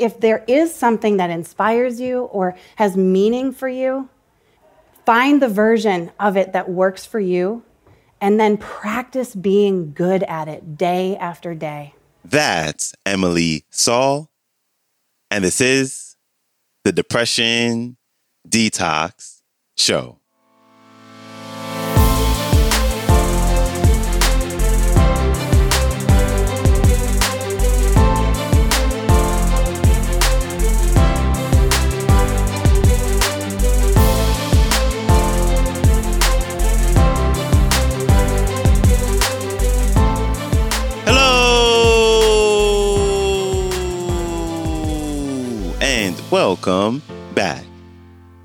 If there is something that inspires you or has meaning for you, find the version of it that works for you and then practice being good at it day after day. That's Emily Saul. And this is the Depression Detox Show. Welcome back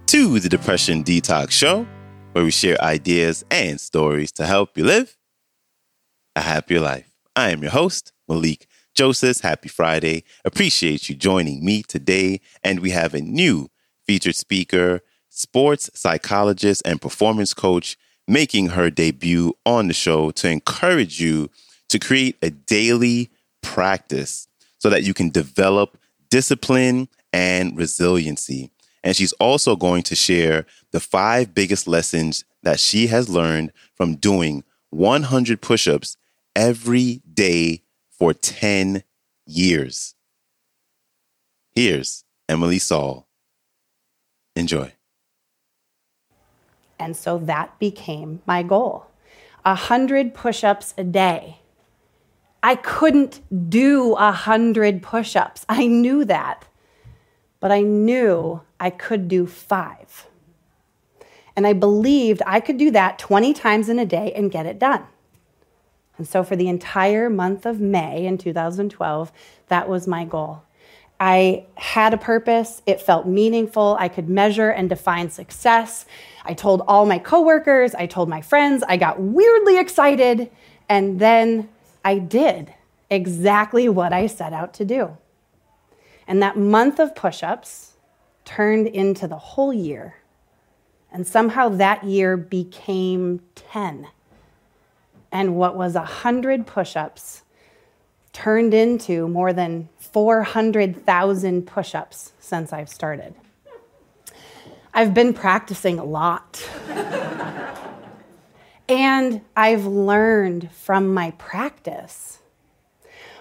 to the Depression Detox Show, where we share ideas and stories to help you live a happier life. I am your host, Malikee Josephs. Happy Friday. Appreciate you joining me today. And we have a new featured speaker, sports psychologist, and performance coach making her debut on the show to encourage you to create a daily practice so that you can develop discipline and resiliency. And she's also going to share the five biggest lessons that she has learned from doing 100 push ups every day for 10 years. Here's Emily Saul. Enjoy. And so that became my goal 100 push ups a day. I couldn't do 100 push ups. I knew that but I knew I could do five. And I believed I could do that 20 times in a day and get it done. And so for the entire month of May in 2012, that was my goal. I had a purpose, it felt meaningful, I could measure and define success. I told all my coworkers, I told my friends, I got weirdly excited, and then I did exactly what I set out to do. And that month of push ups turned into the whole year. And somehow that year became 10. And what was 100 push ups turned into more than 400,000 push ups since I've started. I've been practicing a lot. and I've learned from my practice.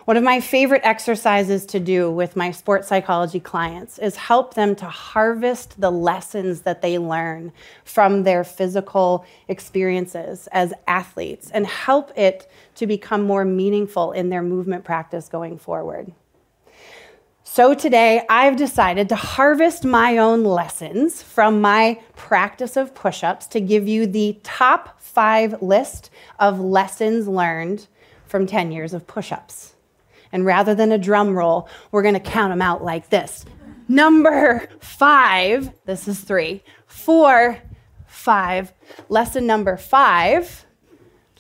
One of my favorite exercises to do with my sports psychology clients is help them to harvest the lessons that they learn from their physical experiences as athletes and help it to become more meaningful in their movement practice going forward. So today, I've decided to harvest my own lessons from my practice of push ups to give you the top five list of lessons learned from 10 years of push ups. And rather than a drum roll, we're going to count them out like this. Number five, this is three, four, five. Lesson number five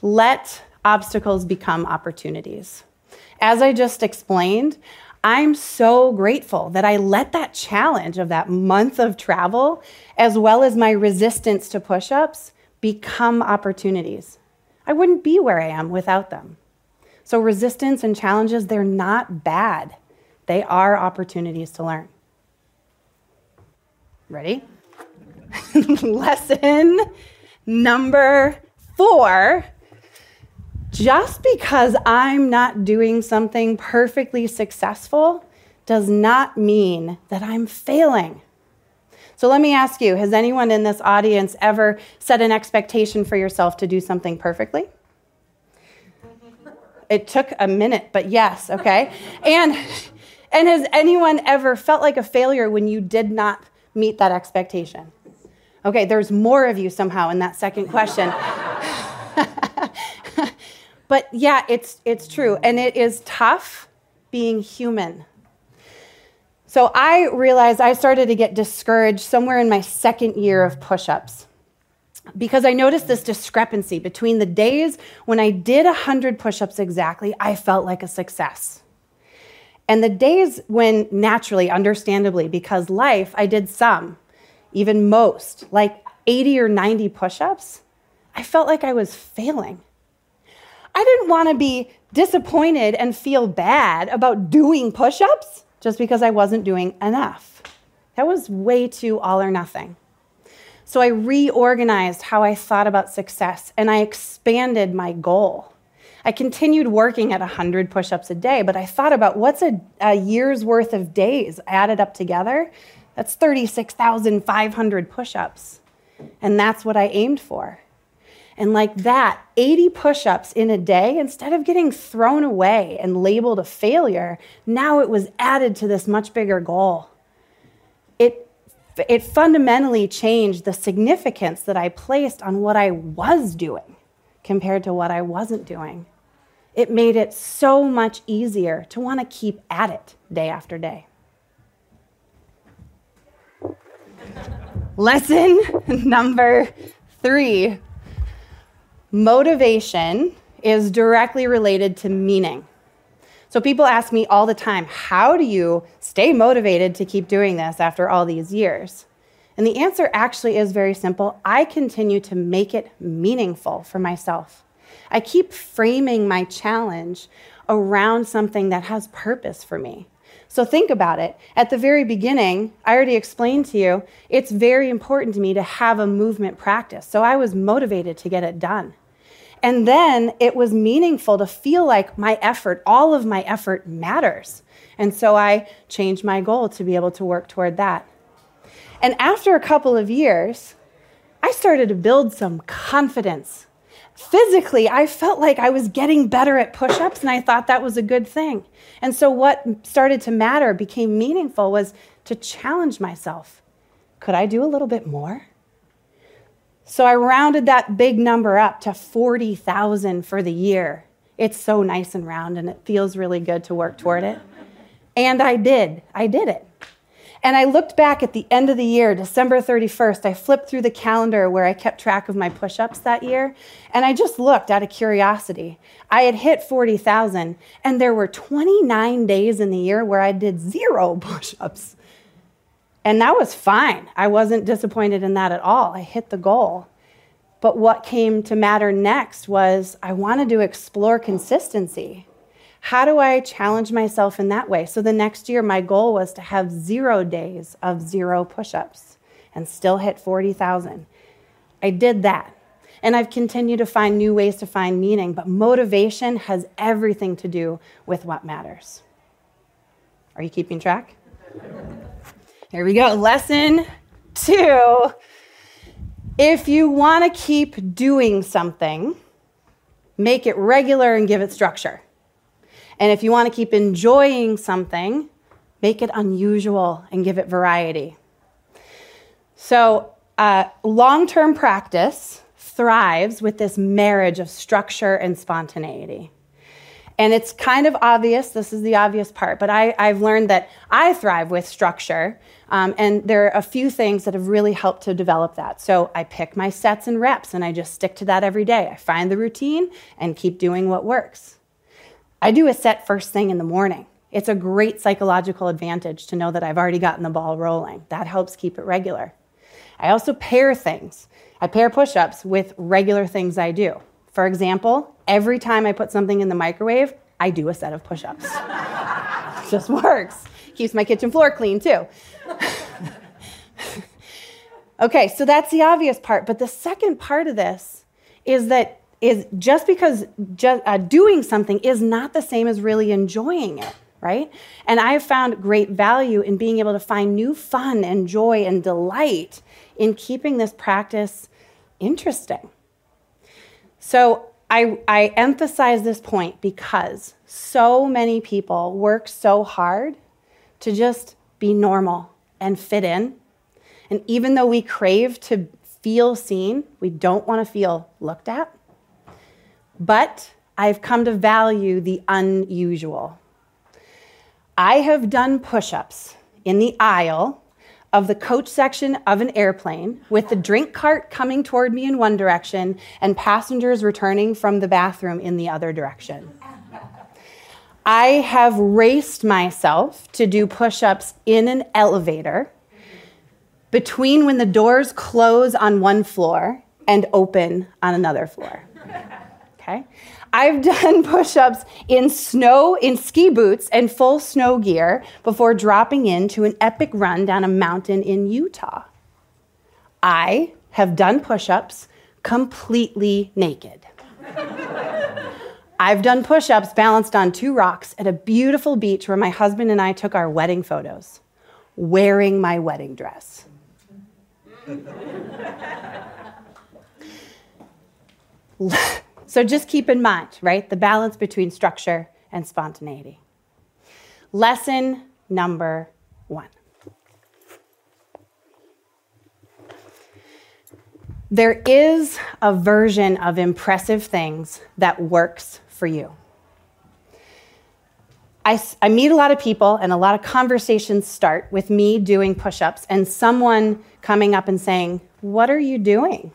let obstacles become opportunities. As I just explained, I'm so grateful that I let that challenge of that month of travel, as well as my resistance to push ups, become opportunities. I wouldn't be where I am without them. So, resistance and challenges, they're not bad, they are opportunities to learn. Ready? Lesson number four just because I'm not doing something perfectly successful does not mean that I'm failing. So let me ask you Has anyone in this audience ever set an expectation for yourself to do something perfectly? It took a minute, but yes, okay? and and has anyone ever felt like a failure when you did not meet that expectation? Okay, there's more of you somehow in that second question. but yeah, it's it's true and it is tough being human. So I realized I started to get discouraged somewhere in my second year of push-ups because I noticed this discrepancy between the days when I did 100 push ups exactly, I felt like a success. And the days when naturally, understandably, because life, I did some, even most, like 80 or 90 push ups, I felt like I was failing. I didn't want to be disappointed and feel bad about doing push ups just because I wasn't doing enough. That was way too all or nothing. So I reorganized how I thought about success and I expanded my goal. I continued working at 100 push ups a day, but I thought about what's a, a year's worth of days added up together? That's 36,500 push ups. And that's what I aimed for. And like that, 80 push ups in a day, instead of getting thrown away and labeled a failure, now it was added to this much bigger goal. It, fundamentally changed the significance that I placed on what I was doing compared to what I wasn't doing. It made it so much easier to want to keep at it day after day. Lesson number three motivation is directly related to meaning. So people ask me all the time, how do you stay motivated to keep doing this after all these years? And the answer actually is very simple. I continue to make it meaningful for myself. I keep framing my challenge around something that has purpose for me. So think about it. At the very beginning, I already explained to you, it's very important to me to have a movement practice. So I was motivated to get it done. And then it was meaningful to feel like my effort, all of my effort matters. And so I changed my goal to be able to work toward that. And after a couple of years, I started to build some confidence. Physically, I felt like I was getting better at push ups, and I thought that was a good thing. And so, what started to matter, became meaningful, was to challenge myself. Could I do a little bit more? So I rounded that big number up to 40,000 for the year. It's so nice and round and it feels really good to work toward it. And I did. I did it. And I looked back at the end of the year, December 31st. I flipped through the calendar where I kept track of my push ups that year. And I just looked out of curiosity. I had hit 40,000, and there were 29 days in the year where I did zero push ups. And that was fine. I wasn't disappointed in that at all. I hit the goal. But what came to matter next was I wanted to explore consistency. How do I challenge myself in that way? So the next year, my goal was to have zero days of zero push ups and still hit 40,000. I did that. And I've continued to find new ways to find meaning, but motivation has everything to do with what matters. Are you keeping track? Here we go. Lesson two. If you want to keep doing something, make it regular and give it structure. And if you want to keep enjoying something, make it unusual and give it variety. So, uh, long term practice thrives with this marriage of structure and spontaneity. And it's kind of obvious, this is the obvious part, but I, have learned that I thrive with structure. Um, and there are a few things that have really helped to develop that. So I pick my sets and reps and I just stick to that every day. I find the routine and keep doing what works. I do a set first thing in the morning. It's a great psychological advantage to know that I've already gotten the ball rolling. That helps keep it regular. I also pair things. I pair push ups with regular things I do. For example, every time I put something in the microwave, I do a set of push ups. just works. Keeps my kitchen floor clean too. okay, so that's the obvious part. But the second part of this is that is just because just, uh, doing something is not the same as really enjoying it, right? And I've found great value in being able to find new fun and joy and delight in keeping this practice interesting. So I, I emphasize this point because so many people work so hard to just be normal and fit in. And even though we crave to feel seen, we don't want to feel looked at. But I've come to value the unusual. I have done push ups in the aisle of the coach section of an airplane with the drink cart coming toward me in one direction and passengers returning from the bathroom in the other direction. I have raced myself to do push ups in an elevator between when the doors close on one floor and open on another floor. Okay? I've done push ups in snow, in ski boots, and full snow gear before dropping into an epic run down a mountain in Utah. I have done push ups completely naked. I've done push ups balanced on two rocks at a beautiful beach where my husband and I took our wedding photos, wearing my wedding dress. So just keep in mind, right, the balance between structure and spontaneity. Lesson number one. There is a version of impressive things that works for you. I, I, meet a lot of people, and a lot of conversations start with me doing push ups and someone coming up and saying, What are you doing?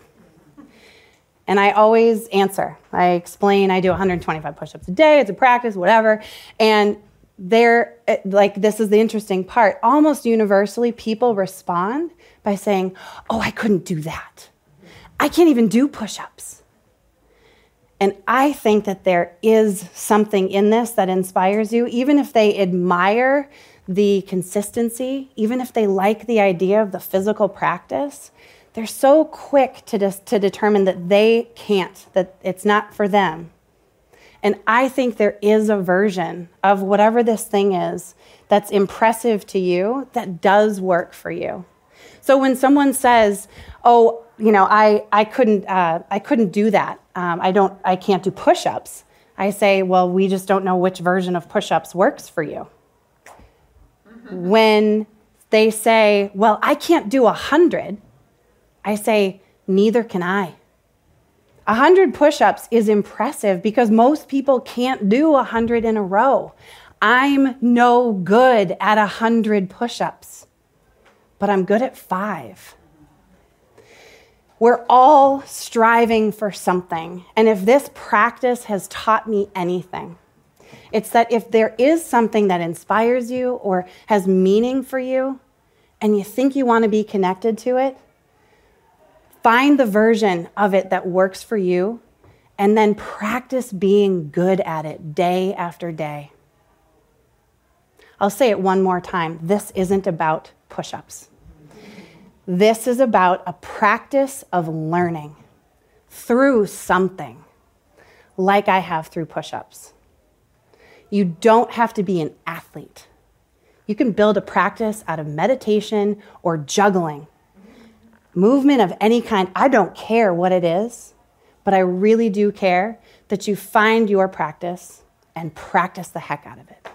And I always answer. I explain I do 125 push ups a day, it's a practice, whatever. And they're like, this is the interesting part. Almost universally, people respond by saying, Oh, I couldn't do that. I can't even do push ups. And I think that there is something in this that inspires you, even if they admire the consistency, even if they like the idea of the physical practice, they're so quick to, dis- to determine that they can't, that it's not for them. And I think there is a version of whatever this thing is that's impressive to you that does work for you. So when someone says, "Oh, you know, I I couldn't uh, I couldn't do that. Um, I don't I can't do push-ups," I say, "Well, we just don't know which version of push-ups works for you." Mm-hmm. When they say, "Well, I can't do a hundred," I say, "Neither can I." Hundred push-ups is impressive because most people can't do a hundred in a row. I'm no good at a hundred push-ups, but I'm good at five. We're all striving for something. And if this practice has taught me anything, it's that if there is something that inspires you or has meaning for you, and you think you want to be connected to it, find the version of it that works for you, and then practice being good at it day after day. I'll say it one more time. This isn't about push ups. This is about a practice of learning through something, like I have through push ups. You don't have to be an athlete. You can build a practice out of meditation or juggling. Movement of any kind, I don't care what it is, but I really do care that you find your practice and practice the heck out of it.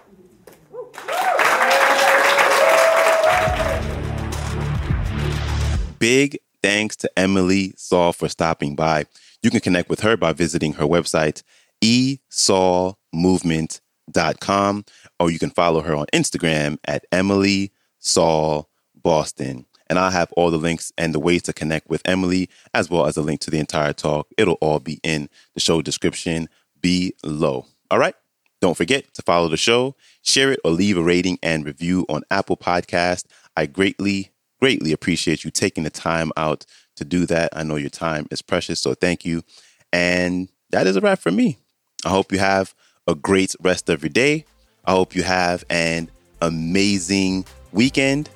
Big thanks to Emily Saul for stopping by. You can connect with her by visiting her website, esaulmovement.com, or you can follow her on Instagram at Emily Saul Boston. And I'll have all the links and the ways to connect with Emily, as well as a link to the entire talk. It'll all be in the show description below. All right? Don't forget to follow the show, share it, or leave a rating and review on Apple Podcast. I greatly greatly appreciate you taking the time out to do that. I know your time is precious, so thank you. And that is a wrap for me. I hope you have a great rest of your day. I hope you have an amazing weekend,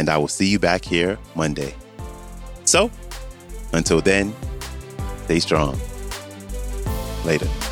and I will see you back here Monday. So, until then, stay strong. Later.